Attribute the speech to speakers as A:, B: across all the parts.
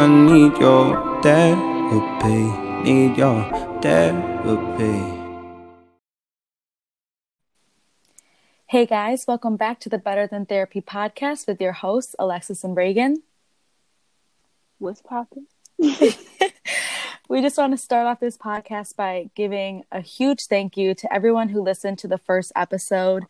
A: I need your therapy. Need your therapy.
B: Hey guys, welcome back to the Better Than Therapy podcast with your hosts, Alexis and Reagan.
C: What's popping?
B: we just want to start off this podcast by giving a huge thank you to everyone who listened to the first episode.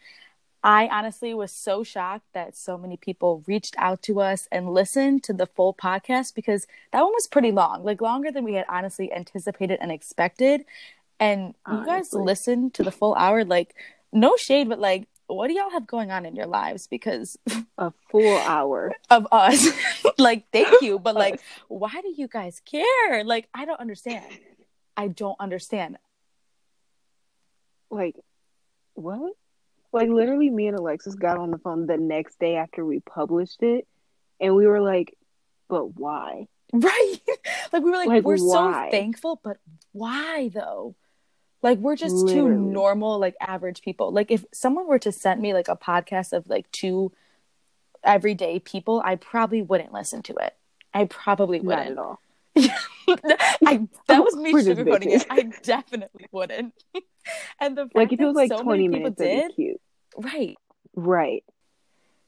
B: I honestly was so shocked that so many people reached out to us and listened to the full podcast because that one was pretty long, like longer than we had honestly anticipated and expected. And you guys listened to the full hour, like, no shade, but like, what do y'all have going on in your lives? Because
C: a full hour
B: of us, like, thank you, but like, why do you guys care? Like, I don't understand. I don't understand.
C: Like, what? Like literally, me and Alexis got on the phone the next day after we published it, and we were like, "But why?"
B: Right? like we were like, like we're why? so thankful, but why though? Like we're just literally. two normal, like average people. Like if someone were to send me like a podcast of like two everyday people, I probably wouldn't listen to it. I probably wouldn't.
C: Not at all.
B: I that was me sugarcoating it. I definitely wouldn't. and the
C: like if it was like so twenty minutes, did, cute.
B: Right.
C: Right.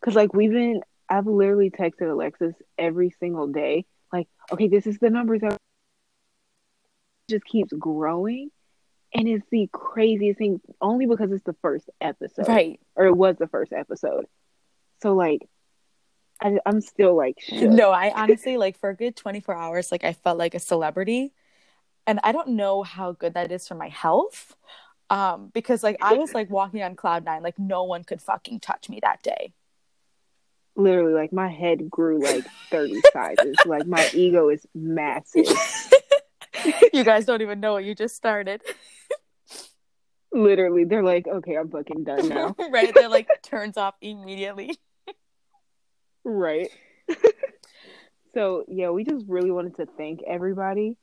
C: Because like we've been, I've literally texted Alexis every single day. Like, okay, this is the numbers that just keeps growing, and it's the craziest thing. Only because it's the first episode,
B: right?
C: Or it was the first episode. So like, I, am still like, shook.
B: no, I honestly like for a good 24 hours, like I felt like a celebrity, and I don't know how good that is for my health, um, because like I was like walking on cloud nine, like no one could fucking touch me that day.
C: Literally, like my head grew like 30 sizes. Like my ego is massive.
B: you guys don't even know what you just started.
C: Literally, they're like, okay, I'm fucking done now.
B: right? They're like turns off immediately
C: right. so yeah, we just really wanted to thank everybody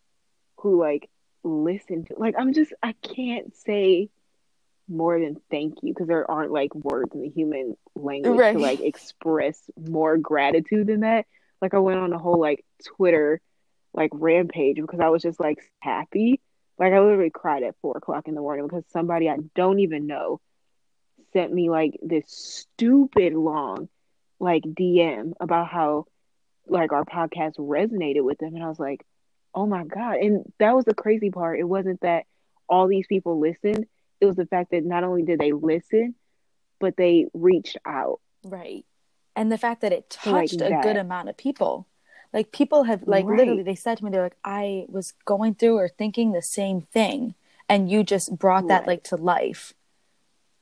C: who like listened to like I'm just I can't say more than thank you because there aren't like words in the human language right. to like express more gratitude than that. Like I went on a whole like Twitter like rampage because I was just like happy. Like I literally cried at four o'clock in the morning because somebody I don't even know sent me like this stupid long like DM about how like our podcast resonated with them and I was like, "Oh my god." And that was the crazy part. It wasn't that all these people listened. It was the fact that not only did they listen, but they reached out.
B: Right. And the fact that it touched like a good amount of people. Like people have like right. literally they said to me they're like I was going through or thinking the same thing and you just brought that right. like to life.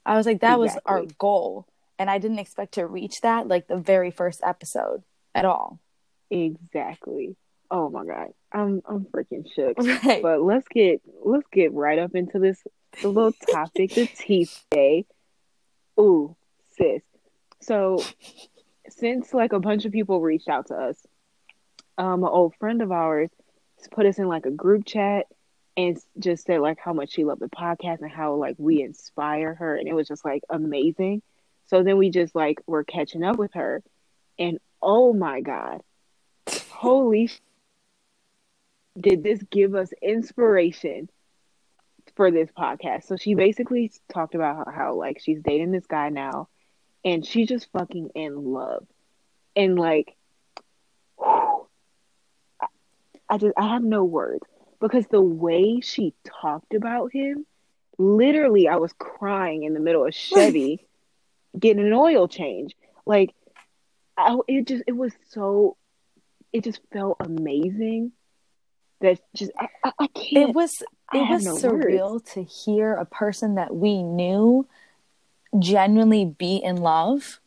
B: I was like that exactly. was our goal and I didn't expect to reach that like the very first episode at all.
C: Exactly. Oh my god, I'm I'm freaking shook. Right. But let's get let's get right up into this the little topic, the teeth day. Ooh, sis. So since like a bunch of people reached out to us, um, an old friend of ours put us in like a group chat and just said like how much she loved the podcast and how like we inspire her, and it was just like amazing. So then we just like were catching up with her, and oh my god, holy, did this give us inspiration for this podcast? So she basically talked about how, how like she's dating this guy now, and she's just fucking in love, and like, whew, I, I just I have no words because the way she talked about him, literally, I was crying in the middle of Chevy getting an oil change. Like, I, it just it was so, it just felt amazing. That just I, I, I can't.
B: It was it was no surreal words. to hear a person that we knew genuinely be in love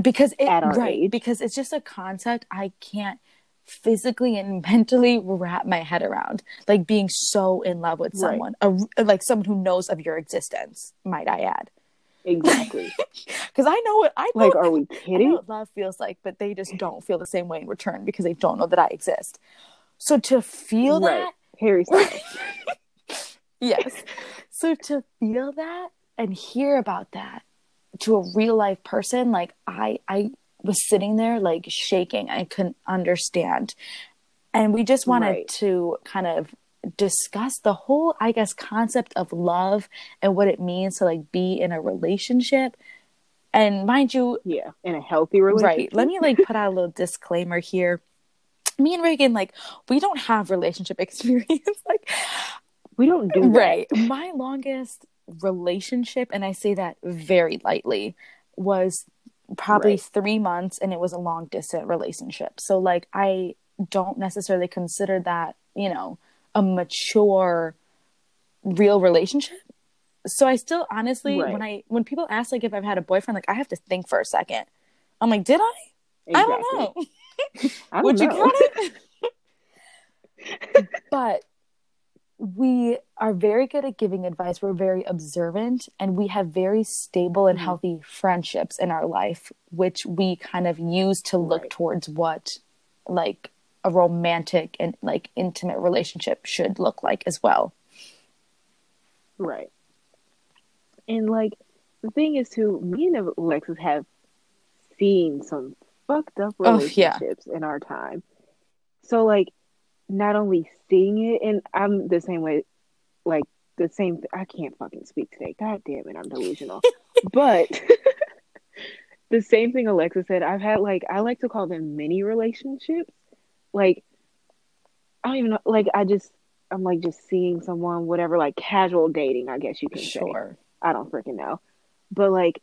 B: because it right age. because it's just a concept I can't physically and mentally wrap my head around like being so in love with someone right. a, like someone who knows of your existence might i add
C: Exactly.
B: Because I know what I know,
C: like. Are we kidding?
B: what love feels like, but they just don't feel the same way in return because they don't know that I exist. So to feel right. that,
C: Harry Styles.
B: yes. So to feel that and hear about that to a real life person, like I, I was sitting there like shaking. I couldn't understand, And we just wanted right. to kind of discuss the whole, I guess, concept of love and what it means to like be in a relationship. And mind you,
C: yeah, in a healthy relationship. Right.
B: Let me like put out a little disclaimer here. Me and Reagan, like, we don't have relationship experience. like,
C: we don't do
B: that. Right. My longest relationship, and I say that very lightly, was probably right. three months and it was a long distance relationship. So, like, I don't necessarily consider that, you know, a mature, real relationship. So I still honestly, right. when I when people ask like if I've had a boyfriend, like I have to think for a second. I'm like, did I? Exactly. I don't know. Would know. you count it? but we are very good at giving advice. We're very observant and we have very stable and mm-hmm. healthy friendships in our life, which we kind of use to look right. towards what like a romantic and like intimate relationship should look like as well.
C: Right. And like the thing is too, me and Alexis have seen some fucked up relationships oh, yeah. in our time. So like not only seeing it, and I'm the same way, like the same. I can't fucking speak today. God damn it, I'm delusional. but the same thing Alexis said. I've had like I like to call them mini relationships. Like I don't even know. Like I just I'm like just seeing someone, whatever, like casual dating. I guess you can sure. say. I don't freaking know, but like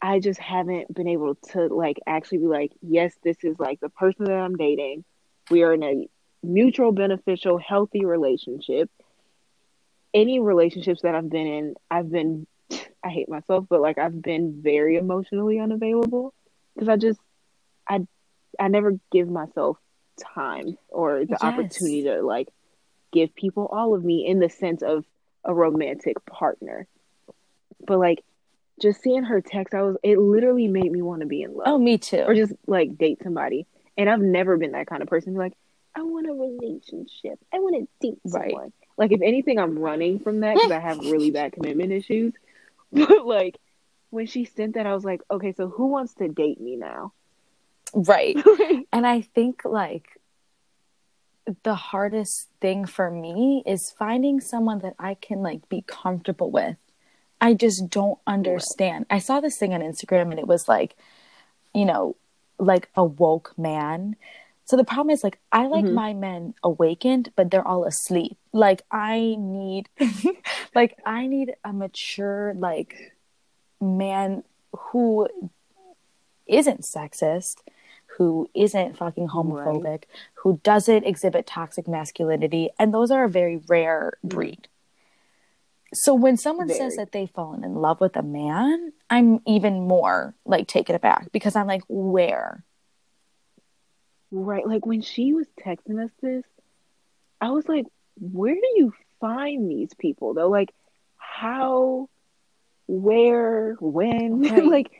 C: I just haven't been able to like actually be like, yes, this is like the person that I'm dating. We are in a mutual beneficial healthy relationship any relationships that i've been in i've been i hate myself but like i've been very emotionally unavailable because i just i i never give myself time or the yes. opportunity to like give people all of me in the sense of a romantic partner but like just seeing her text i was it literally made me want to be in love
B: oh me too
C: or just like date somebody and i've never been that kind of person like I want a relationship. I want to date right. someone. Like, if anything, I'm running from that because I have really bad commitment issues. But like, when she sent that, I was like, okay, so who wants to date me now?
B: Right. and I think like the hardest thing for me is finding someone that I can like be comfortable with. I just don't understand. I saw this thing on Instagram and it was like, you know, like a woke man so the problem is like I like mm-hmm. my men awakened, but they're all asleep. Like I need like I need a mature like man who isn't sexist, who isn't fucking homophobic, right. who doesn't exhibit toxic masculinity, and those are a very rare mm. breed. So when someone very. says that they've fallen in love with a man, I'm even more like taken aback because I'm like, where?
C: Right. Like when she was texting us this, I was like, where do you find these people though? Like how, where, when? Right. like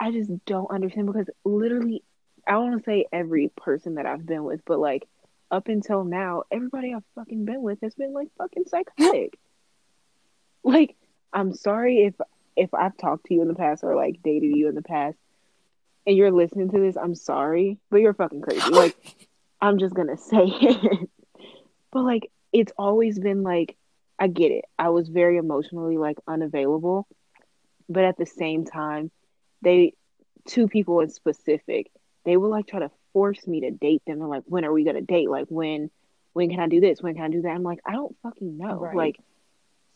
C: I just don't understand because literally I don't want to say every person that I've been with, but like up until now, everybody I've fucking been with has been like fucking psychotic. like, I'm sorry if if I've talked to you in the past or like dated you in the past and you're listening to this, I'm sorry, but you're fucking crazy. Like, I'm just gonna say it. but like, it's always been like, I get it. I was very emotionally like unavailable, but at the same time, they, two people in specific, they would like try to force me to date them. And like, when are we gonna date? Like, when, when can I do this? When can I do that? I'm like, I don't fucking know. Right. Like,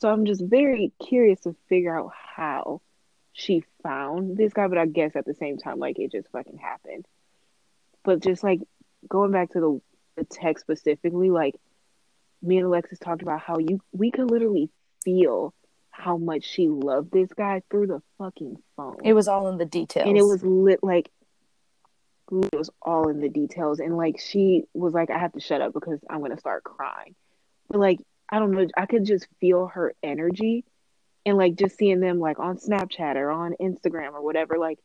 C: so I'm just very curious to figure out how she found this guy, but I guess at the same time, like it just fucking happened. But just like going back to the the text specifically, like me and Alexis talked about how you we could literally feel how much she loved this guy through the fucking phone.
B: It was all in the details.
C: And it was lit like it was all in the details and like she was like I have to shut up because I'm going to start crying. But like I don't know, I could just feel her energy and like just seeing them like on Snapchat or on Instagram or whatever, like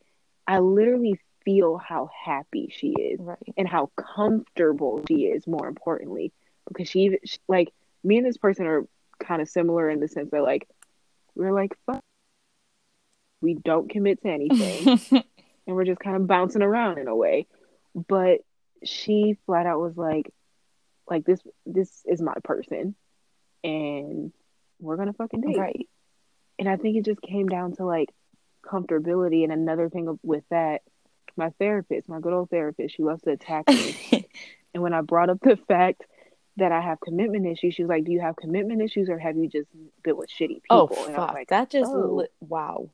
C: I literally feel how happy she is
B: right.
C: and how comfortable she is. More importantly, because she, she like me and this person are kind of similar in the sense that like we're like fuck, we don't commit to anything, and we're just kind of bouncing around in a way. But she flat out was like, like this this is my person and we're gonna fucking date.
B: Right.
C: And I think it just came down to like comfortability and another thing with that, my therapist, my good old therapist, she loves to attack me. and when I brought up the fact that I have commitment issues, she was like, Do you have commitment issues or have you just been with shitty
B: Oh
C: people? was
B: fuck!
C: like,
B: that just
C: oh.
B: li- wow.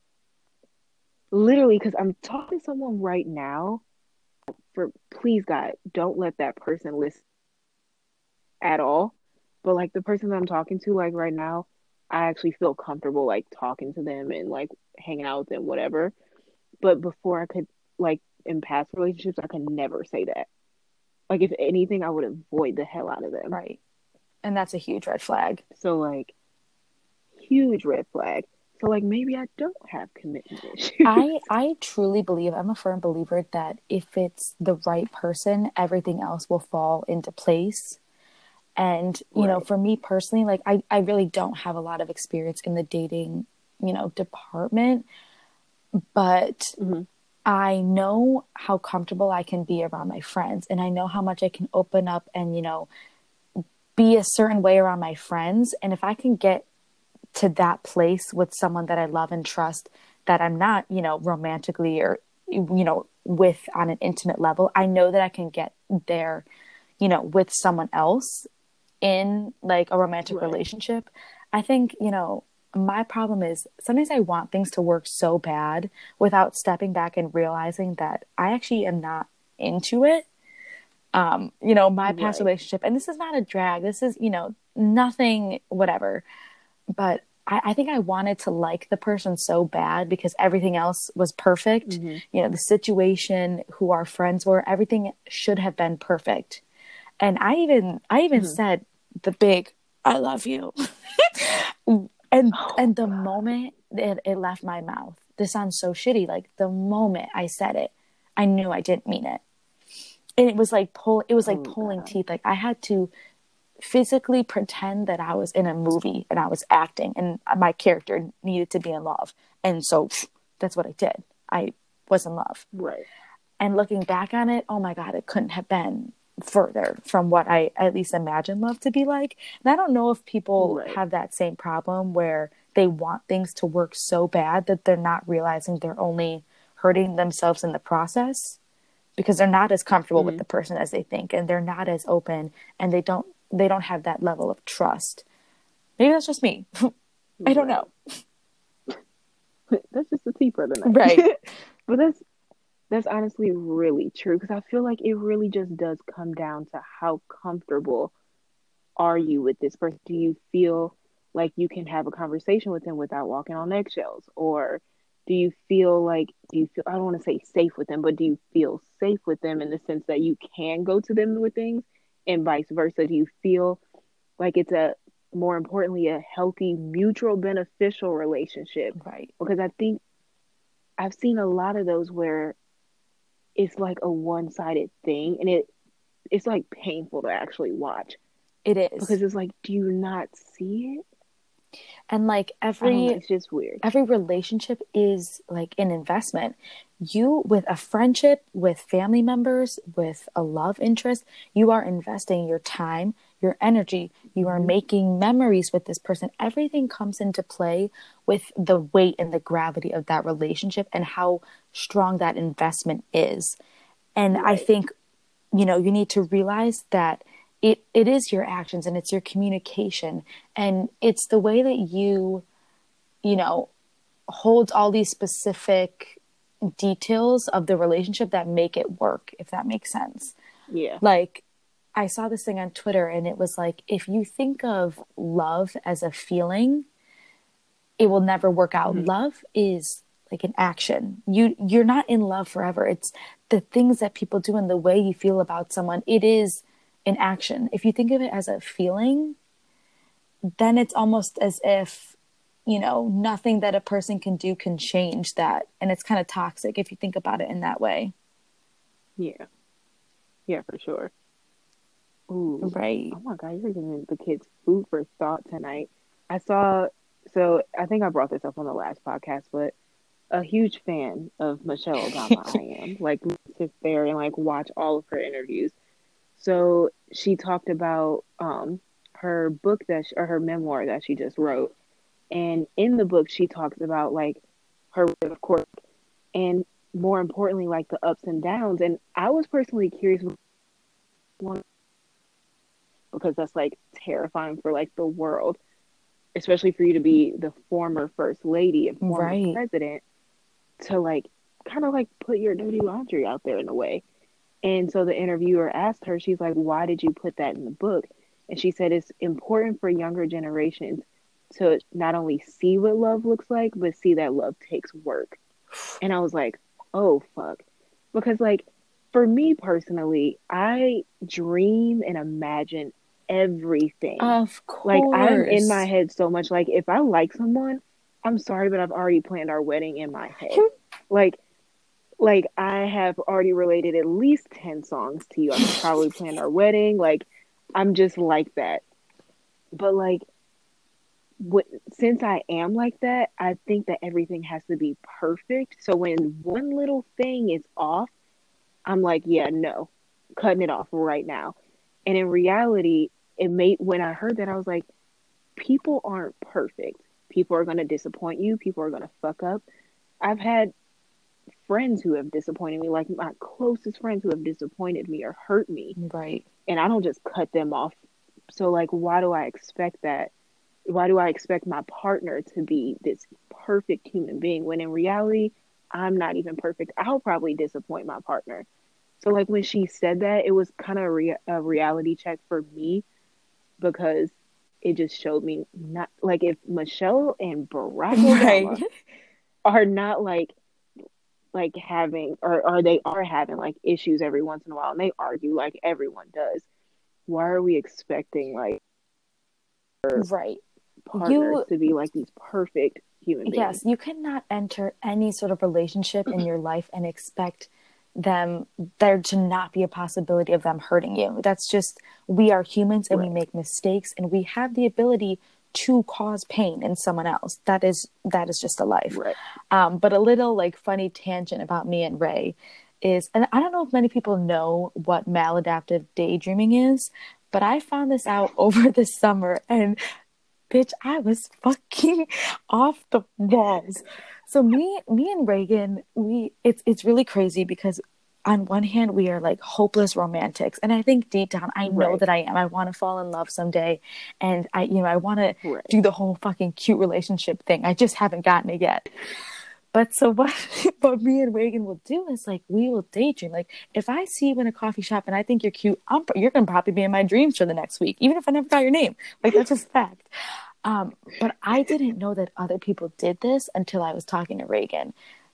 C: Literally because I'm talking to someone right now. For please God, don't let that person listen at all. But like the person that I'm talking to, like right now, I actually feel comfortable like talking to them and like hanging out with them, whatever. But before I could like in past relationships, I could never say that. Like if anything, I would avoid the hell out of them.
B: Right. And that's a huge red flag.
C: So like huge red flag. So like maybe I don't have commitment issues.
B: I I truly believe I'm a firm believer that if it's the right person, everything else will fall into place. And you know, for me personally, like I I really don't have a lot of experience in the dating, you know, department, but
C: Mhm.
B: I know how comfortable I can be around my friends and I know how much I can open up and, you know, be a certain way around my friends. And if I can get to that place with someone that I love and trust that I'm not, you know, romantically or, you know, with on an intimate level, I know that I can get there, you know, with someone else in like a romantic
C: Right.
B: relationship. I think, you know, my problem is sometimes I want things to work so bad without stepping back and realizing that I actually am not into it. Um, you know, my past
C: Right.
B: relationship, and this is not a drag, this is, you know, nothing, whatever. But I, I think I wanted to like the person so bad because everything else was perfect.
C: Mhm.
B: You know, the situation, who our friends were, everything should have been perfect. And I even, I even
C: Mhm.
B: said the big, I love you. and
C: Oh,
B: and the moment it, it left my mouth this sounds so shitty like the moment i said it i knew i didn't mean it and it was like pull it was like
C: Oh,
B: pulling
C: God.
B: teeth like i had to physically pretend that i was in a movie and i was acting and my character needed to be in love and so that's what i did i was in love
C: Right.
B: and looking back on it, oh my God, it couldn't have been further from what I at least imagine love to be like. And I don't know if people
C: Right.
B: have that same problem where they want things to work so bad that they're not realizing they're only hurting themselves in the process because they're not as comfortable with
C: Mhm.
B: the person as they think and they're not as open and they don't they don't have that level of trust. Maybe that's just me. I don't know.
C: that's just the tea for the night.
B: Right.
C: but that's that's honestly really true because I feel like it really just does come down to how comfortable are you with this person? Do you feel like you can have a conversation with them without walking on eggshells? Or do you feel like do you feel I don't want to say safe with them, but do you feel safe with them in the sense that you can go to them with things and vice versa? Do you feel like it's a more importantly a healthy mutual beneficial relationship?
B: Right.
C: because I think I've seen a lot of those where it's like a one-sided thing and it it's like painful to actually watch
B: It is.
C: because it's like do you not see it?
B: And like
C: know,
B: every
C: it's just weird.
B: every relationship is like an investment. You, with a friendship, with family members, with a love interest, you are investing your time, your energy, you are
C: Mhm.
B: making memories with this person. Everything comes into play with the weight and the gravity of that relationship and how strong that investment is. And I think, you know, you need to realize that it, it is your actions and it's your communication. And it's the way that you you know holds all these specific details of the relationship that make it work if that makes sense.
C: Yeah.
B: like i saw this thing on twitter and it was like if you think of love as a feeling it will never work out.
C: Mhm.
B: love is like an action. You you're not in love forever. It's the things that people do and the way you feel about someone. It is an action if you think of it as a feeling then it's almost as if you know nothing that a person can do can change that and it's kind of toxic if you think about it in that way
C: Yeah. Yeah, for sure. Ooh.
B: right
C: Oh my god, you're giving the kids food for thought tonight. I saw so I think I brought this up on the last podcast, but a huge fan of Michelle Obama. I am like sit there and like watch all of her interviews. So she talked about um, her book that she, or her memoir that she just wrote, and in the book she talks about like her of course, and more importantly like the ups and downs. And I was personally curious because that's like terrifying for like the world, especially for you to be the former first lady and former right. president to like kind of like put your dirty laundry out there in a way. And so the interviewer asked her, she's like, why did you put that in the book? And she said, it's important for younger generations to not only see what love looks like, but see that love takes work. And I was like, oh, fuck. Because, like, for me personally, I dream and imagine everything.
B: Of course.
C: Like, I'm in my head so much. Like, if I like someone, I'm sorry, but I've already planned our wedding in my head. like, like I have already related at least ten songs to you. I've probably planned our wedding. Like, I'm just like that. But like, what, since I am like that, I think that everything has to be perfect. So when one little thing is off, I'm like, yeah, no, cutting it off right now. And in reality, it made when I heard that, I was like, people aren't perfect. People are going to disappoint you. People are going to fuck up. I've had friends who have disappointed me, like my closest friends who have disappointed me or hurt me.
B: Right.
C: And I don't just cut them off. So, like, why do I expect that? Why do I expect my partner to be this perfect human being when in reality, I'm not even perfect? I'll probably disappoint my partner. So, like, when she said that, it was kind of re- a reality check for me because it just showed me not like if Michelle and Barack Obama right. are not like like having or or they are having like issues every once in a while and they argue like everyone does. Why are we expecting like
B: right
C: partners you, to be like these perfect human beings?
B: Yes, you cannot enter any sort of relationship in your life and expect them there to not be a possibility of them hurting you. That's just we are humans and right. we make mistakes and we have the ability to cause pain in someone else. That is that is just a life.
C: Right.
B: Um, but a little like funny tangent about me and Ray is, and I don't know if many people know what maladaptive daydreaming is, but I found this out over the summer and bitch, I was fucking off the walls. So me, me and Reagan, we it's it's really crazy because on one hand we are like hopeless romantics and i think deep down i know right. that i am i want to fall in love someday and i you know i want to do the whole fucking cute relationship thing i just haven't gotten it yet but so what what me and Reagan will do is like we will daydream. Like if I see you in a coffee shop and I think you're cute, I'm you're gonna probably be in my dreams for the next week, even if I never got your name. Like that's just fact. Um, but I didn't know that other people did this until I was talking to Reagan.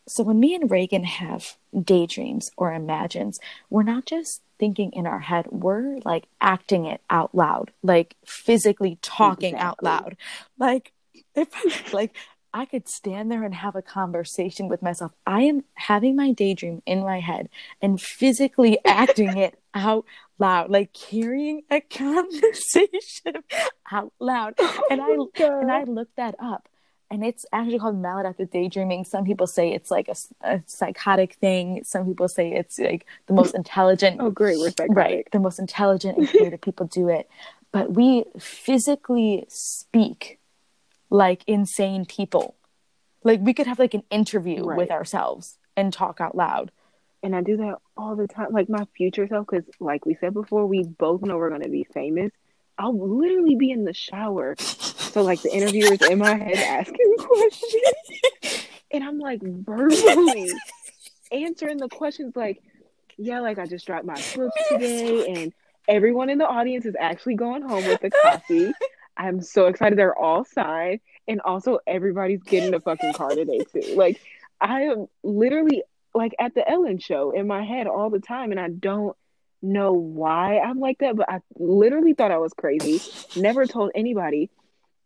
B: So when me and Reagan have daydreams or imagines, we're not just thinking in our head, we're like acting it out loud, like physically talking exactly. out loud. Like if like I could stand there and have a conversation with myself. I am having my daydream in my head and physically acting it out loud, like carrying a conversation out loud. And oh I and I looked that up and it's actually called maladaptive daydreaming. Some people say it's like a, a, psychotic thing. Some people say it's like the most intelligent.
C: oh, great, we're psychotic.
B: Right, the most intelligent and creative people do it. But we physically speak like insane people. Like we could have like an interview right. with ourselves and talk out loud.
C: And I do that all the time. Like my future self, because like we said before, we both know we're going to be famous. I'll literally be in the shower so like the interviewer's in my head asking questions, and I'm like verbally answering the questions like, yeah, like I just dropped my books today, and everyone in the audience is actually going home with the coffee. I'm so excited they're all signed, and also everybody's getting a fucking car today too. Like I am literally like at the Ellen show in my head all the time, and I don't know why I'm like that, but I literally thought I was crazy. Never told anybody.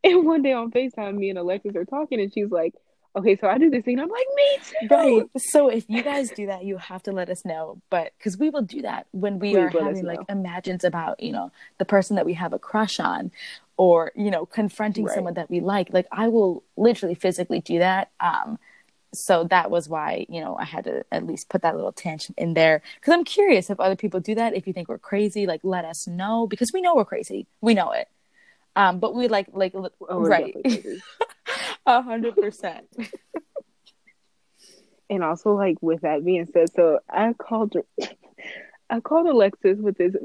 C: And one day on FaceTime, me and Alexis are talking, and she's like, okay, so I do this thing. I'm like, me too.
B: Right. So if you guys do that, you have to let us know. But because we will do that when we Please are having like imagines about, you know, the person that we have a crush on or, you know, confronting right. someone that we like. Like I will literally physically do that. Um, so that was why you know I had to at least put that little tension in there because I'm curious if other people do that. If you think we're crazy, like let us know because we know we're crazy. We know it. Um, but we like like oh, right, a hundred percent.
C: And also, like with that being said, so I called, I called Alexis with this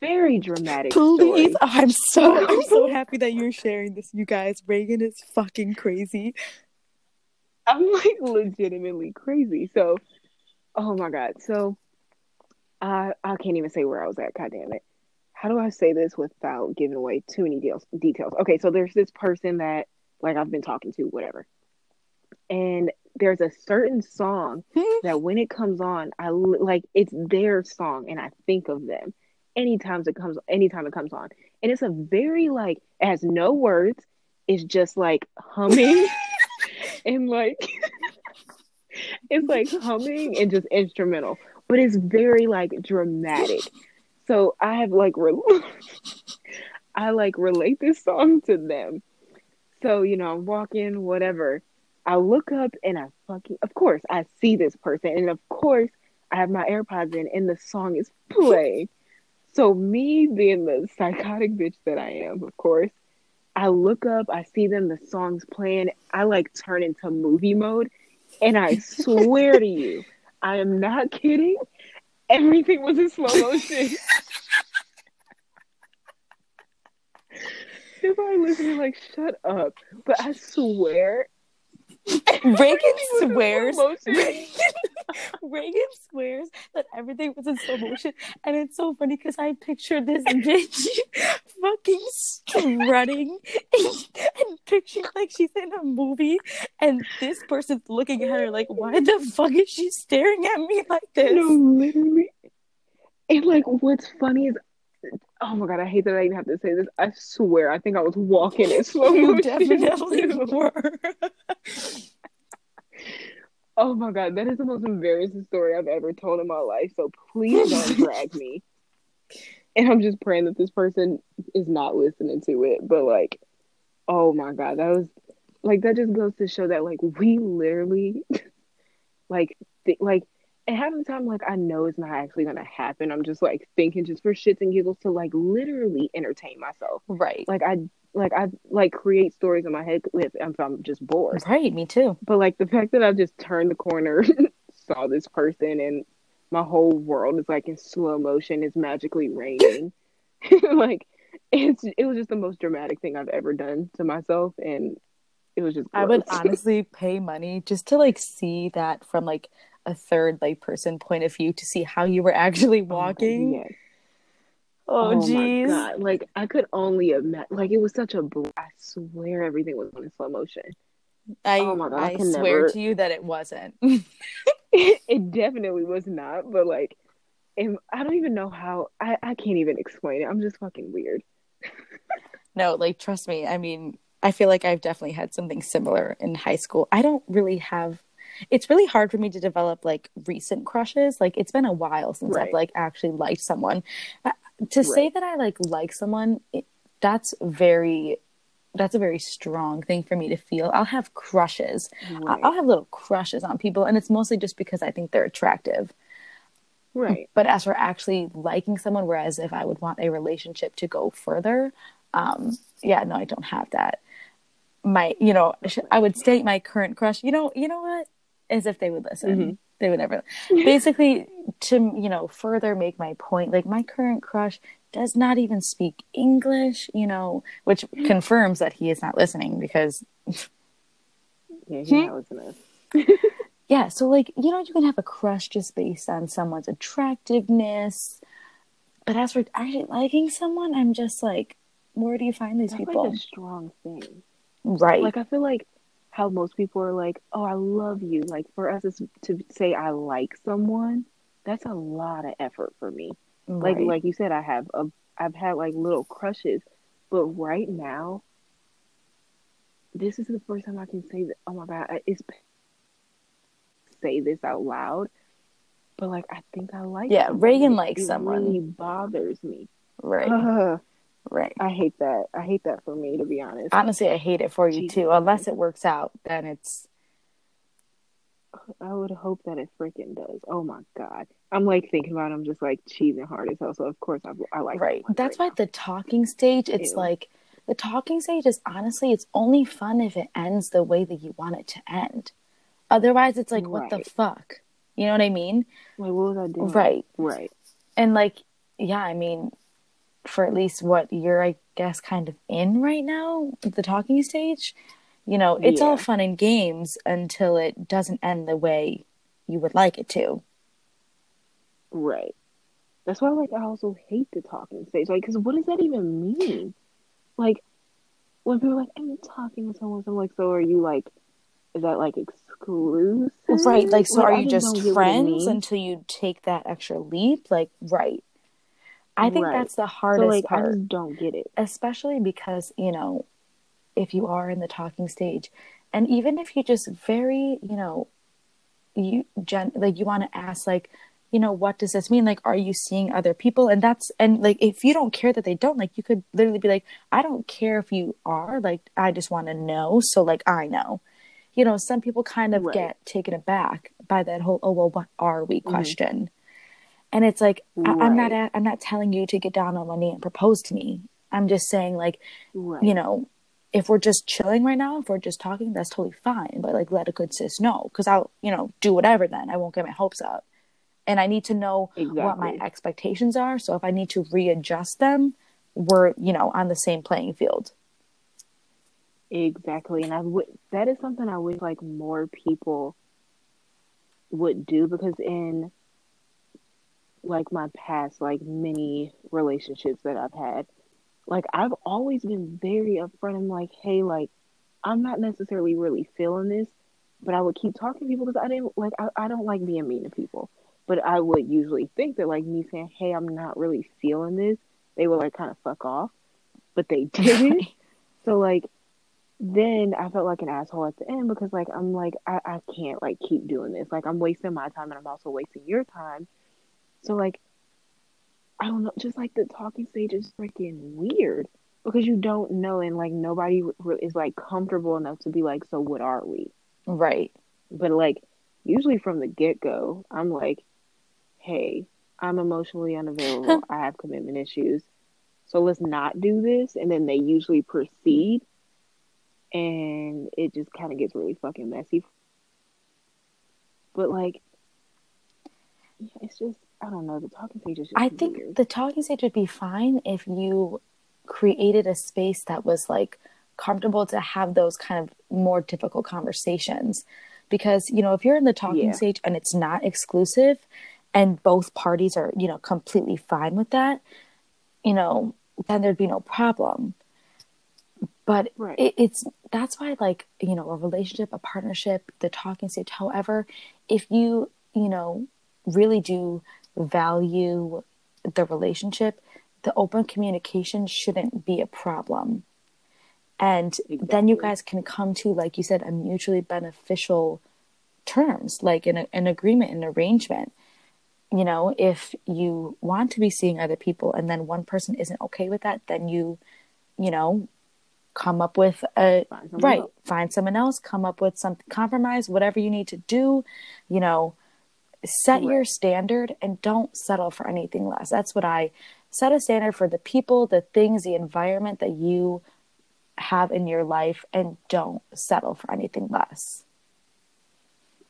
C: very dramatic. Please, story.
B: I'm so I'm so happy that you're sharing this, you guys. Reagan is fucking crazy.
C: I'm like legitimately crazy. So, oh my god. So, I I can't even say where I was at. God damn it. How do I say this without giving away too many deals, details? Okay, so there's this person that like I've been talking to, whatever, and there's a certain song hmm? that when it comes on, I like it's their song, and I think of them anytime it comes anytime it comes on, and it's a very like it has no words. It's just like humming and like it's like humming and just instrumental, but it's very like dramatic. So I have like re- I like relate this song to them. So you know, I'm walking, whatever. I look up and I fucking, of course, I see this person, and of course, I have my AirPods in, and the song is playing. so me being the psychotic bitch that I am, of course, I look up, I see them, the song's playing. I like turn into movie mode. And I swear to you, I am not kidding. Everything was in slow motion. Everybody listening, like, shut up. But I swear,
B: Reagan swears. Reagan swears that everything was in slow motion, and it's so funny because I picture this bitch fucking strutting and, and picture like she's in a movie, and this person's looking at her like, "Why the fuck is she staring at me like this?"
C: No, literally. And like, what's funny is Oh my god, I hate that I even have to say this. I swear, I think I was walking in slow motion. Definitely were. oh my god, that is the most embarrassing story I've ever told in my life. So please don't drag me. And I'm just praying that this person is not listening to it. But like, oh my god, that was like that just goes to show that like we literally like th- like and half the time, like I know it's not actually gonna happen. I'm just like thinking just for shits and giggles to like literally entertain myself.
B: Right.
C: Like I like I like create stories in my head if, if I'm just bored.
B: Right, me too.
C: But like the fact that I just turned the corner, saw this person, and my whole world is like in slow motion. It's magically raining. like it's it was just the most dramatic thing I've ever done to myself, and it was just.
B: Gross. I would honestly pay money just to like see that from like a third like person point of view to see how you were actually oh walking. Oh,
C: oh, jeez. Oh like I could only imagine. Like it was such a. Bl- I swear everything was in slow motion.
B: I, oh my God, I, I swear never... to you that it wasn't.
C: it, it definitely was not, but like, and I don't even know how. I I can't even explain it. I'm just fucking weird.
B: no, like trust me. I mean, I feel like I've definitely had something similar in high school. I don't really have it's really hard for me to develop like recent crushes. Like it's been a while since right. I've like actually liked someone. Uh, to right. say that I like like someone, it, that's very that's a very strong thing for me to feel. I'll have crushes. Right. I'll have little crushes on people, and it's mostly just because I think they're attractive.
C: Right.
B: But as for actually liking someone, whereas if I would want a relationship to go further, um, yeah, no, I don't have that. My, you know, I would state my current crush. You know, you know what? As if they would listen. Mm-hmm. They would never. Basically, to you know, further make my point, like my current crush does not even speak English, you know, which confirms that he is not listening because.
C: yeah, he's not listening.
B: yeah, so like you know, you can have a crush just based on someone's attractiveness, but as for actually liking someone, I'm just like, where do you find these
C: That's
B: people?
C: Like a strong thing,
B: right?
C: Like I feel like how most people are like, "Oh, I love you." Like for us to say I like someone, that's a lot of effort for me. Right. Like like you said, I have a I've had like little crushes, but right now, this is the first time I can say that. Oh my god, it's say this out loud, but like I think I like.
B: Yeah, Reagan likes it someone.
C: Really bothers me.
B: Right. Uh,
C: Right. I hate that. I hate that for me, to be honest.
B: Honestly, I hate it for you Jesus. too. Unless it works out, then it's
C: I would hope that it freaking does. Oh my god, I'm like thinking about. It, I'm just like cheesing hard as hell. So of course I, I like
B: right. That's right why now. the talking stage. It's Ew. like the talking stage is honestly it's only fun if it ends the way that you want it to end. Otherwise, it's like right. what the fuck. You know what I mean?
C: Like what was I doing?
B: Right.
C: Right.
B: And like, yeah, I mean, for at least what you're, I guess, kind of in right now, the talking stage you know, it's yeah. all fun and games until it doesn't end the way you would like it to.
C: Right. That's why, like, I also hate the talking stage. Like, because what does that even mean? Like, when people are like, I'm talking with someone, I'm like, so are you like, is that like exclusive?
B: Right. Like, so like, are you just friends until you take that extra leap? Like, right. I think right. that's the hardest so, like, part. I
C: don't get it.
B: Especially because, you know, if you are in the talking stage and even if you just very you know you gen like you want to ask like you know what does this mean like are you seeing other people and that's and like if you don't care that they don't like you could literally be like i don't care if you are like i just want to know so like i know you know some people kind of right. get taken aback by that whole oh well what are we mm-hmm. question mm-hmm. And it's like right. I, am not i'm not telling you to get down on one knee and propose to me i'm just saying like right. you know if we're just chilling right now, if we're just talking, that's totally fine. But like, let a good sis know because I'll, you know, do whatever then. I won't get my hopes up. And I need to know exactly. what my expectations are. So if I need to readjust them, we're, you know, on the same playing field.
C: Exactly. And I would, that is something I wish like more people would do because in like my past, like many relationships that I've had, like I've always been very upfront. I'm like, hey, like I'm not necessarily really feeling this, but I would keep talking to people because I didn't like I, I don't like being mean to people. But I would usually think that like me saying, Hey, I'm not really feeling this, they would like kind of fuck off. But they didn't. so like then I felt like an asshole at the end because like I'm like I, I can't like keep doing this. Like I'm wasting my time and I'm also wasting your time. So like I don't know, just like the talking stage is freaking weird because you don't know and like nobody is like comfortable enough to be like, so what are we?
B: Right.
C: But like usually from the get go, I'm like, hey, I'm emotionally unavailable. I have commitment issues. So let's not do this. And then they usually proceed. And it just kind of gets really fucking messy. But like, yeah, it's just I don't know. The talking stage is. I
B: think
C: weird.
B: the talking stage would be fine if you created a space that was like comfortable to have those kind of more difficult conversations, because you know if you're in the talking yeah. stage and it's not exclusive, and both parties are you know completely fine with that, you know then there'd be no problem. But right. it, it's that's why like you know a relationship, a partnership, the talking stage, however, if you you know really do value the relationship, the open communication shouldn't be a problem. And exactly. then you guys can come to, like you said, a mutually beneficial terms, like an, an agreement, an arrangement. You know, if you want to be seeing other people and then one person isn't okay with that, then you, you know, come up with a right, else. find someone else, come up with some compromise, whatever you need to do, you know, set right. your standard and don't settle for anything less. That's what I set a standard for the people, the things, the environment that you have in your life and don't settle for anything less.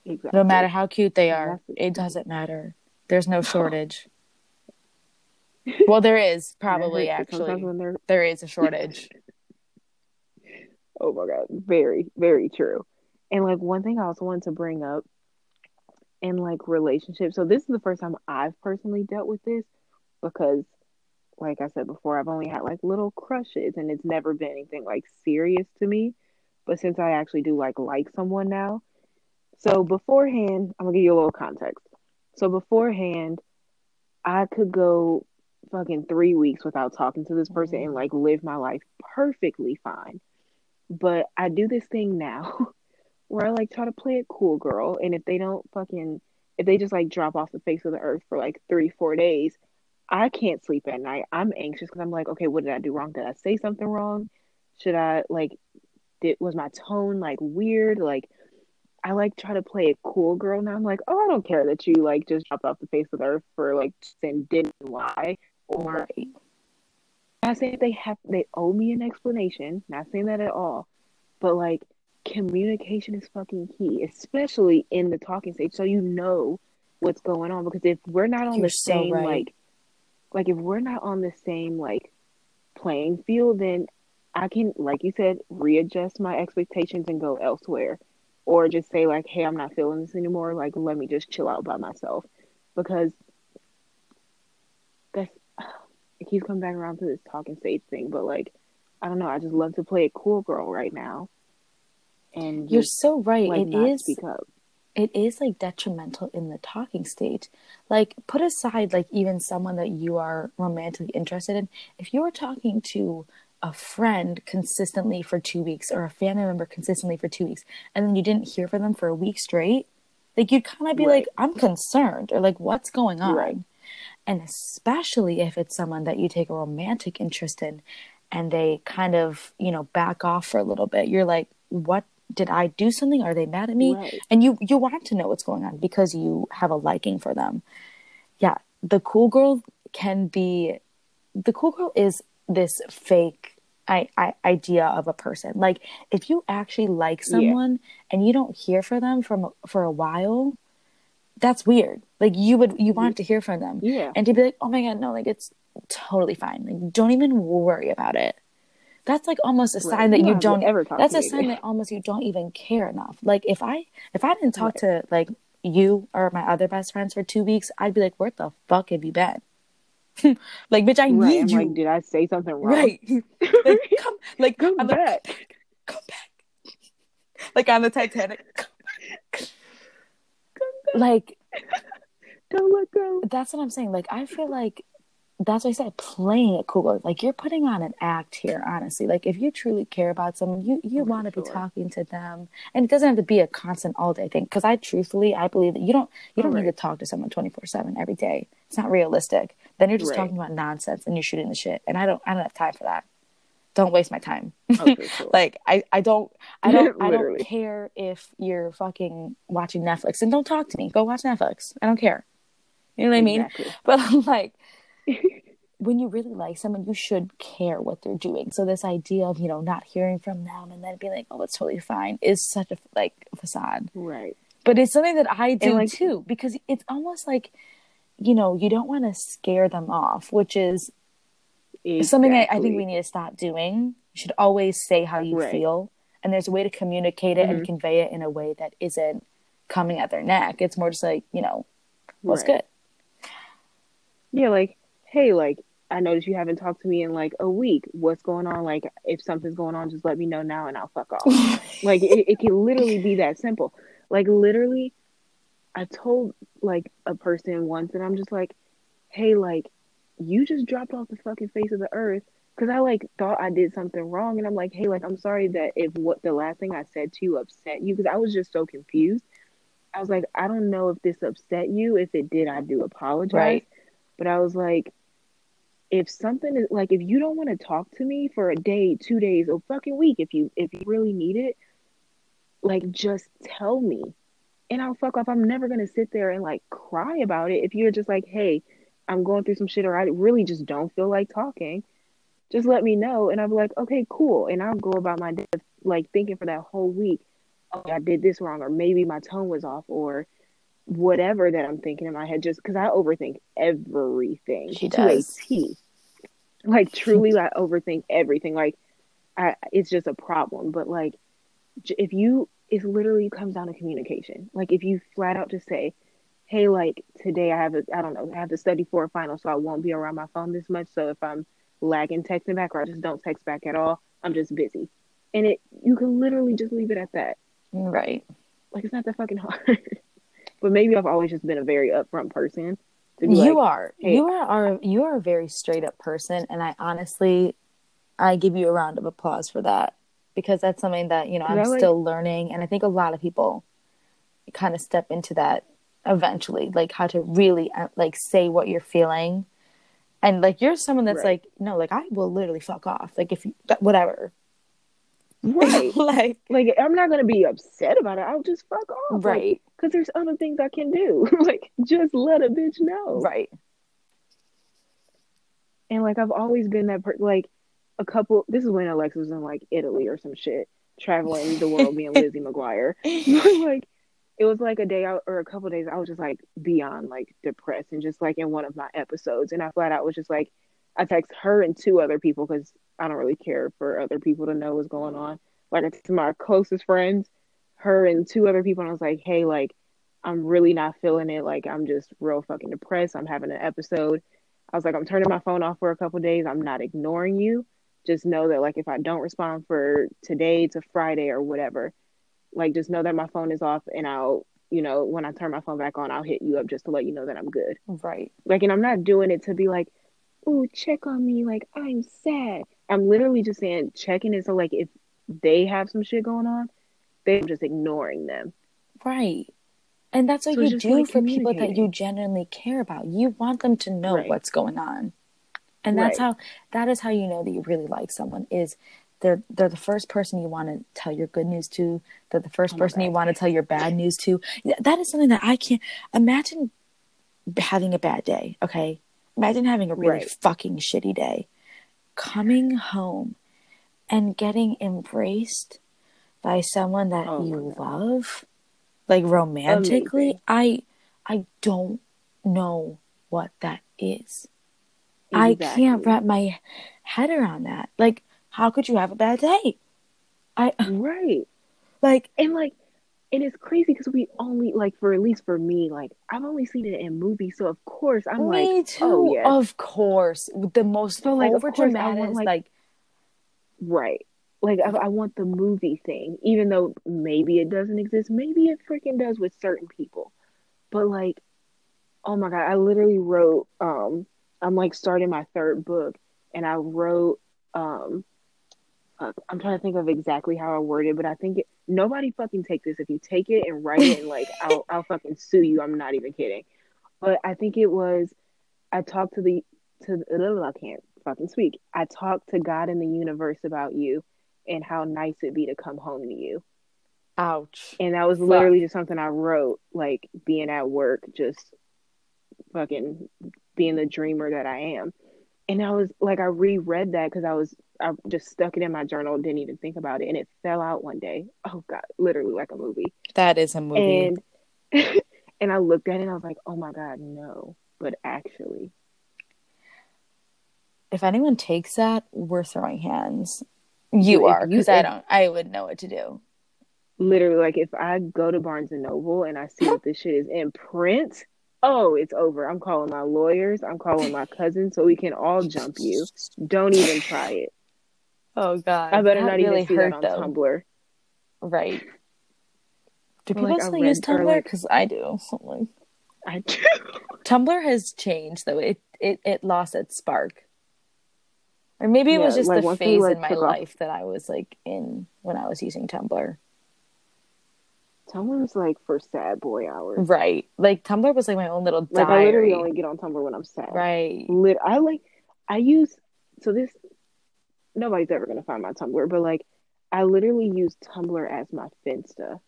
B: Exactly. No matter how cute they are, it doesn't matter. There's no shortage. well, there is probably actually. There is a shortage.
C: oh my god, very very true. And like one thing I also wanted to bring up in like relationships. So this is the first time I've personally dealt with this because like I said before, I've only had like little crushes and it's never been anything like serious to me. But since I actually do like like someone now, so beforehand, I'm gonna give you a little context. So beforehand, I could go fucking three weeks without talking to this person and mm-hmm. like live my life perfectly fine. But I do this thing now where I like try to play it cool girl. And if they don't fucking, if they just like drop off the face of the earth for like three, four days, I can't sleep at night. I'm anxious because I'm like, okay, what did I do wrong? Did I say something wrong? Should I like, did was my tone like weird? Like, I like try to play a cool girl now. I'm like, oh, I don't care that you like just dropped off the face of the earth for like and didn't lie or. Not saying they have they owe me an explanation. Not saying that at all, but like communication is fucking key, especially in the talking stage, so you know what's going on. Because if we're not on You're the same right. like, like if we're not on the same like playing field, then I can, like you said, readjust my expectations and go elsewhere, or just say like, "Hey, I'm not feeling this anymore. Like, let me just chill out by myself," because that's it keeps coming back around to this talking stage thing. But like, I don't know. I just love to play a cool girl right now
B: and you're so right. like, it is it is like detrimental in the talking stage. Like put aside like even someone that you are romantically interested in. If you're talking to a friend consistently for two weeks or a family member consistently for two weeks and then you didn't hear from them for a week straight like you'd kind of be right. like i'm concerned or like what's going on? Right. and especially if it's someone that you take a romantic interest in and they kind of you know back off for a little bit you're like what did I do something? Are they mad at me? Right. And you you want to know what's going on because you have a liking for them. Yeah, the cool girl can be the cool girl is this fake I, I, idea of a person. Like if you actually like someone yeah. and you don't hear from them from for a while, that's weird. Like you would you want to hear from them.
C: Yeah.
B: And to be like, oh my god, no, like it's totally fine. Like don't even worry about it that's like almost a sign right. that you, don't ever talk that's a sign that almost you don't even care enough. Like if i if i didn't talk right. to like you or my other best friends for two weeks i'd be like where the fuck have you been? Like bitch i right. need I'm you.
C: Like did i say something wrong?
B: Right. Like come like
C: come I'm back.
B: Like, come back. Like on the titanic. Come back. Come back. like
C: don't let go.
B: That's what i'm saying. Like i feel like that's why I said playing it cool. Like you're putting on an act here, honestly. Like if you truly care about someone, you you oh, want to sure. be talking to them, and it doesn't have to be a constant all day thing. Because I truthfully, I believe that you don't you don't right. need to talk to someone twenty four seven every day. It's not realistic. Then you're just right. talking about nonsense and you're shooting the shit, and I don't I don't have time for that. Don't waste my time. Cool. like I I don't I don't I don't care if you're fucking watching Netflix and don't talk to me. Go watch Netflix. I don't care. You know what exactly. I mean? But I'm like when you really like someone, you should care what they're doing. So this idea of you know not hearing from them and then being like, "Oh, it's totally fine," is such a like facade,
C: right?
B: But it's something that I do like, too because it's almost like you know you don't want to scare them off, which is exactly. something I, I, think we need to stop doing. You should always say how you right. feel, and there's a way to communicate it mm-hmm. and convey it in a way that isn't coming at their neck. It's more just like you know, what's right. good.
C: Yeah, like hey, like, I noticed you haven't talked to me in like a week. What's going on? Like, if something's going on, just let me know now and I'll fuck off. like, it, it can literally be that simple. Like, literally, I told like a person once, and I'm just like, hey, like, you just dropped off the fucking face of the earth because I like thought I did something wrong, and I'm like, hey, like, I'm sorry that if what the last thing I said to you upset you because I was just so confused. I was like, I don't know if this upset you. If it did, I do apologize. Right. But I was like, if something is like if you don't want to talk to me for a day, two days, a fucking week, if you if you really need it, like just tell me. And I'll fuck off. I'm never gonna sit there and like cry about it. If you're just like, hey, I'm going through some shit or I really just don't feel like talking, just let me know and I'll be like, okay, cool. And I'll go about my day like thinking for that whole week, oh, I did this wrong, or maybe my tone was off, or whatever that I'm thinking in my head just because I overthink everything
B: she to does.
C: a T. Like truly, I overthink everything. Like, I it's just a problem. But like, if you, it literally comes down to communication. Like, if you flat out just say, "Hey, like today I have a, I don't know, I have to study for a final, so I won't be around my phone this much. So if I'm lagging texting back or I just don't text back at all, I'm just busy." And it, you can literally just leave it at that.
B: Right.
C: Like it's not that fucking hard. But maybe I've always just been a very upfront person.
B: you like, are. Hey, you are, are you are a very straight up person and I honestly I give you a round of applause for that because that's something that, you know, I'm like, still learning and I think a lot of people kind of step into that eventually, like how to really uh, like say what you're feeling. And like you're someone that's right. like, no, like I will literally fuck off. Like if you whatever.
C: Right. like, like I'm not gonna be upset about it. I'll just fuck off. Right. Because like, there's other things I can do. like, just let a bitch know. Right. And like, I've always been that person. Like, a couple. This is when Alexis was in like Italy or some shit, traveling the world, being Lizzie McGuire. like, it was like a day out or a couple days. I was just like beyond like depressed and just like in one of my episodes, and I flat out was just like, I text her and two other people because I don't really care for other people to know what's going on. Like I to my closest friends, her and two other people, and I was like, hey, like I'm really not feeling it. Like I'm just real fucking depressed. I'm having an episode. I was like, I'm turning my phone off for a couple days. I'm not ignoring you. Just know that like if I don't respond for today to Friday or whatever, like just know that my phone is off and I'll you know, when I turn my phone back on, I'll hit you up just to let you know that I'm good. Right. Like, and I'm not doing it to be like, oh, check on me. Like, I'm sad. I'm literally just saying checking it so like if they have some shit going on, they're just ignoring them.
B: Right. And that's what so you do like for people that you genuinely care about. You want them to know right. what's going on. And that's right. how that is how you know that you really like someone is they're they're the first person you want to tell your good news to. They're the first oh person you want to tell your bad news to. That is something that I can't imagine having a bad day, okay? Imagine having a really right. fucking shitty day coming home and getting embraced by someone that oh you love like romantically Amazing. i i don't know what that is exactly. i can't wrap my head around that like how could you have a bad day
C: i right like and like and it's crazy because we only like for at least for me like i've only seen it in movies so of course i'm me like too oh,
B: yes. of course. The most so, like, over dramatic like, like
C: right. Like I, I, want the movie thing even though maybe it doesn't exist. Maybe it freaking does with certain people. But like oh my god i literally wrote um i'm like starting my third book and i wrote um Uh, I'm trying to think of exactly how I worded, but I think it, nobody fucking take this. If you take it and write it, like I'll I'll fucking sue you. I'm not even kidding. But I think it was I talked to the to the, I can't fucking speak. I talked to God and the universe about you and how nice it'd be to come home to you. Ouch. And that was Fuck. literally just something I wrote, like being at work, just fucking being the dreamer that I am. And I was like, I reread that because I was I just stuck it in my journal, didn't even think about it, and it fell out one day. Oh god, literally like a movie.
B: That is a movie.
C: And and I looked at it and I was like, oh my god, no. But actually,
B: if anyone takes that, we're throwing hands. You are because I don't. I would know what to do.
C: Literally, like if I go to Barnes and Noble and I see that this shit is in print, oh, it's over. I'm calling my lawyers. I'm calling my cousins so we can all jump you. Don't even try it.
B: Oh God, I better not really even see hurt, that on though. Tumblr. Right. Do people like, still use Tumblr? Because like, I do. Like, I do. Tumblr has changed though. It it it lost its spark. Or maybe it yeah, was just the phase in my life off... that I was like in when I was using Tumblr.
C: Tumblr was like for sad boy hours.
B: Right. Like Tumblr was like my own little diary. Like I
C: literally only get on Tumblr when I'm sad. Right. Lit- I like I use so this nobody's ever gonna find my Tumblr, but like I literally use Tumblr as my Finsta.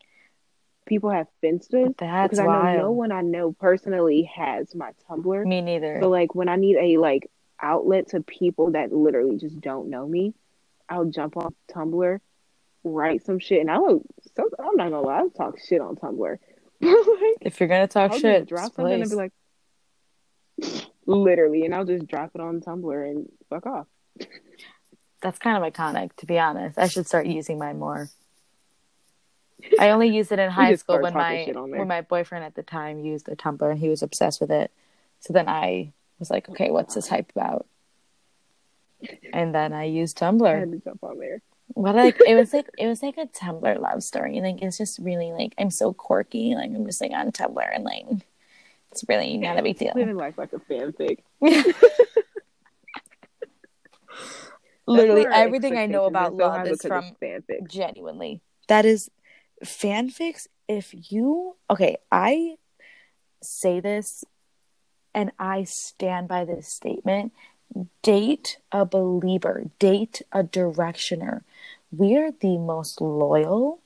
C: People have Finstas That's because I know no one I know personally has my Tumblr.
B: Me neither.
C: So like when I need a like outlet to people that literally just don't know me, I'll jump on Tumblr, write some shit, and I will. So I'm not gonna lie, I'll talk shit on Tumblr.
B: like, if you're gonna talk I'll shit, drop something
C: place. and be like, literally, and I'll just drop it on Tumblr and fuck off
B: that's kind of iconic, to be honest. I should start using mine more. I only used it in high school when my when my boyfriend at the time used a Tumblr and he was obsessed with it. So then I was like, okay, what's this hype about? And then I used Tumblr. I had to jump on there. What like it was like it was like a Tumblr love story. Like it's just really like I'm so quirky. Like I'm just like on Tumblr and like it's really not a big deal.
C: Living life like a fanfic.
B: literally everything I know about love is from fanfic. Genuinely, that is fanfics. If you okay, I say this, and I stand by this statement. Date a belieber. Date a directioner. we are the most loyal,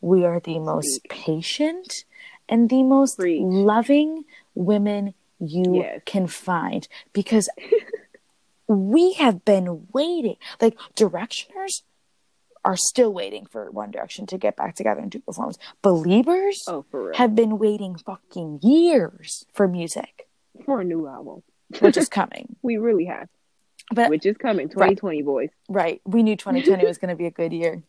B: we are the most patient, and the most loving women you yes. can find because we have been waiting. Like directioners are still waiting for One Direction to get back together and do performance. Beliebers
C: oh,
B: have been waiting fucking years for music.
C: For a new album.
B: Which is coming.
C: we really have. But, which is coming. 2020
B: right,
C: boys.
B: Right. We knew 2020 was going to be a good year.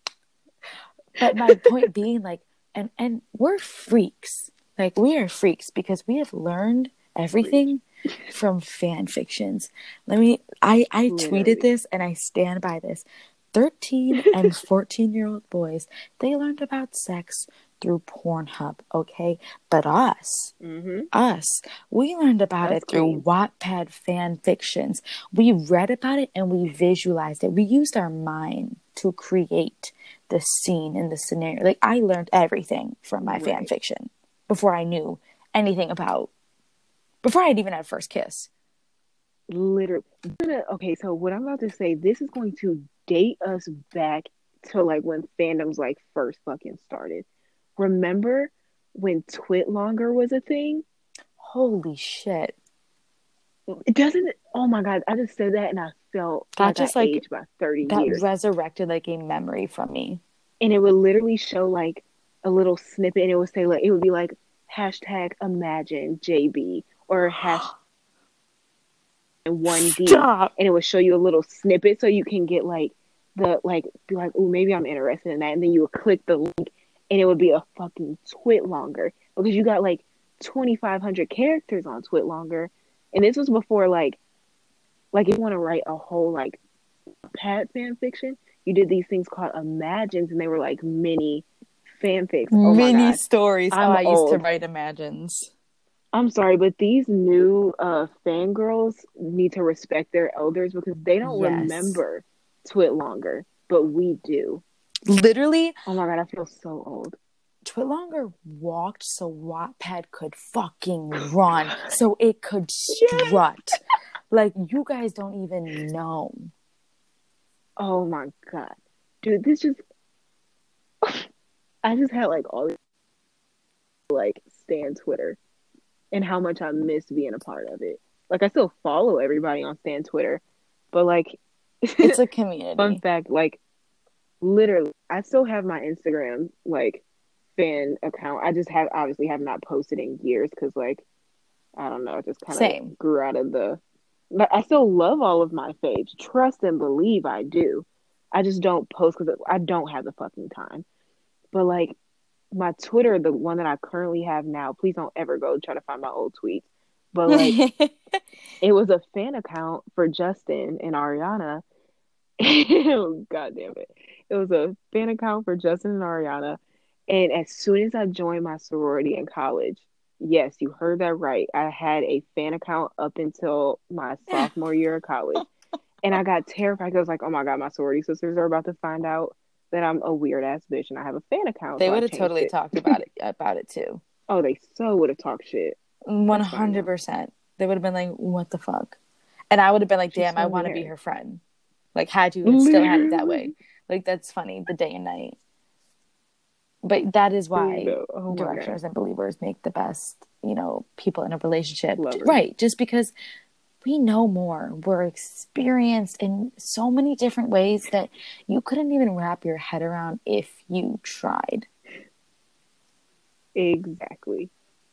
B: But my point being like and and we're freaks. Like we are freaks because we have learned everything from fan fictions. Let me i i Literally. tweeted this and i stand by this. 13 and 14 year old boys they learned about sex through Pornhub, okay? But us,
C: mm-hmm.
B: us, we learned about That's it through Wattpad fan fictions. We read about it and we visualized it. We used our mind to create the scene and the scenario. Like I learned everything from my right. fan fiction before I knew anything about before I had even had a first kiss.
C: Literally. Okay, so what I'm about to say, this is going to date us back to like when fandoms like first fucking started remember when TwitLonger was a thing?
B: Holy shit.
C: It doesn't oh my god, I just said that and I felt that like just I like aged by 30
B: that
C: years.
B: resurrected like a memory from me.
C: And it would literally show like a little snippet and it would say like it would be like hashtag imagine JB or hashtag one D and it would show you a little snippet so you can get like the like be like, oh maybe I'm interested in that and then you would click the link and it would be a fucking TwitLonger because you got like 2,500 characters on TwitLonger and this was before like, like if you want to write a whole like pad fan fiction, you did these things called imagines, and they were like mini fanfics.
B: Oh mini stories. I'm oh, I old. used to write imagines.
C: I'm sorry, but these new uh, fangirls need to respect their elders because they don't yes. remember TwitLonger, but we do.
B: Literally.
C: Oh my god, I feel so old.
B: TwitLonger walked so Wattpad could fucking run, so it could strut. like you guys don't even know.
C: Oh my god, dude, this just. I just had like all like Stan Twitter, and how much I miss being a part of it. Like I still follow everybody on Stan Twitter, but like
B: it's a community.
C: fun fact, like literally I still have my Instagram like fan account. I just have obviously have not posted in years because like I don't know, just kind of grew out of the. But I still love all of my faves. Trust and believe I do. I just don't post because I don't have the fucking time. But like my Twitter, the one that I currently have now, please don't ever go try to find my old tweets. But like, it was a fan account for Justin and Ariana. God damn it! It was a fan account for Justin and Ariana. And as soon as I joined my sorority in college, yes, you heard that right. I had a fan account up until my sophomore year of college. And I got terrified. I was like, oh my God, my sorority sisters are about to find out that I'm a weird ass bitch and I have a fan account.
B: They so would have totally it. talked about it about it too.
C: Oh, they so would have talked shit.
B: One hundred percent. They would have been like, "What the fuck," and I would have been like, "Damn, so I want to be her friend." Like, had you still had it that way, like that's funny, the day and night. But that is why oh directioners and beliebers make the best, you know, people in a relationship. Right. Just because we know more. We're experienced in so many different ways that you couldn't even wrap your head around if you tried.
C: Exactly.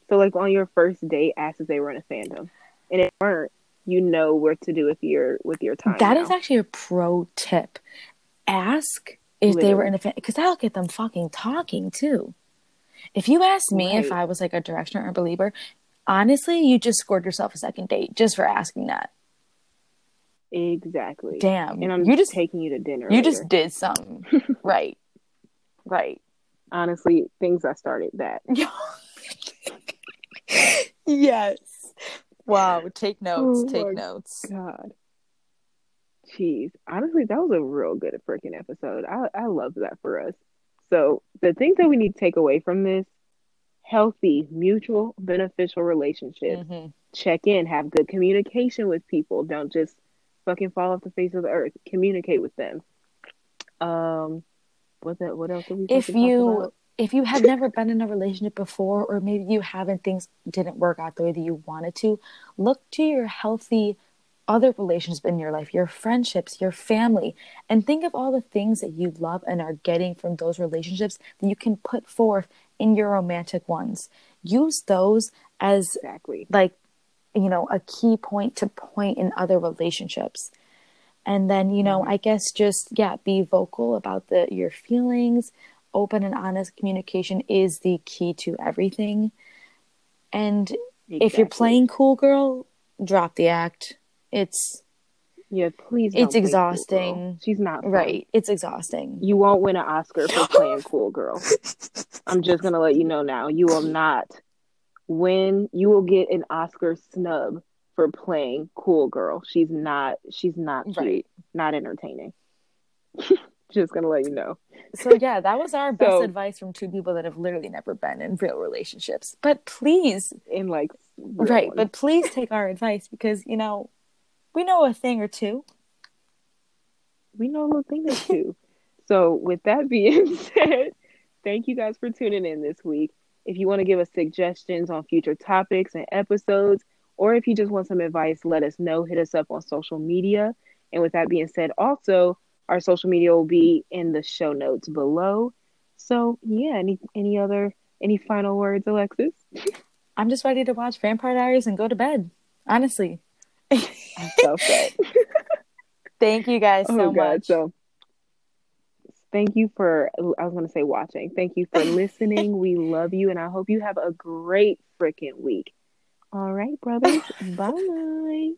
C: So like on your first date, ask if they were in a fandom. And it weren't, you know what to do with your with your time.
B: That
C: now.
B: is actually a pro tip ask if Literally. they were in a fan because that'll get them fucking talking too. If you asked me right. if I was like a directioner or a belieber, honestly, you just scored yourself a second date just for asking that.
C: Exactly.
B: Damn.
C: And I'm
B: you
C: just taking you to dinner.
B: You later. just did something. right. Right.
C: Honestly, things I started that.
B: yes. Wow. Take notes. Oh take notes.
C: God. Jeez, honestly, that was a real good freaking episode. I I love that for us. So the things that we need to take away from this: healthy, mutual, beneficial relationships. Mm-hmm. Check in, have good communication with people. Don't just fucking fall off the face of the earth. Communicate with them. Um, what that? What else? we
B: if you if you have never been in a relationship before, or maybe you haven't, things didn't work out the way that you wanted to, look to your healthy other relationships in your life, your friendships, your family, and think of all the things that you love and are getting from those relationships that you can put forth in your romantic ones. Use those as
C: exactly
B: like you know a key point to point in other relationships. And then, you know, mm-hmm. I guess just yeah, be vocal about the your feelings. Open and honest communication is the key to everything. And exactly. if you're playing cool girl, drop the act it's
C: yeah, please.
B: It's exhausting.
C: Cool She's not fun.
B: right. It's exhausting.
C: You won't win an Oscar for playing cool girl. I'm just gonna let you know now. You will not win. You will get an Oscar snub for playing cool girl. She's not. She's not cute. Right. Not entertaining. just gonna let you know.
B: So yeah, that was our best so, advice from two people that have literally never been in real relationships. But please,
C: in like
B: right, ones. but please take our advice because you know we know a thing or two.
C: We know a little thing or two. so, with that being said, thank you guys for tuning in this week. If you want to give us suggestions on future topics and episodes, or if you just want some advice, let us know. Hit us up on social media. And with that being said, also, our social media will be in the show notes below. So, yeah, any any other any final words, Alexis?
B: I'm just ready to watch Vampire Diaries and go to bed. Honestly.
C: I'm so.
B: Thank you guys so oh, God. much.
C: So thank you for I was gonna say watching. Thank you for listening. we love you and I hope you have a great freaking week. All right, brothers. Bye.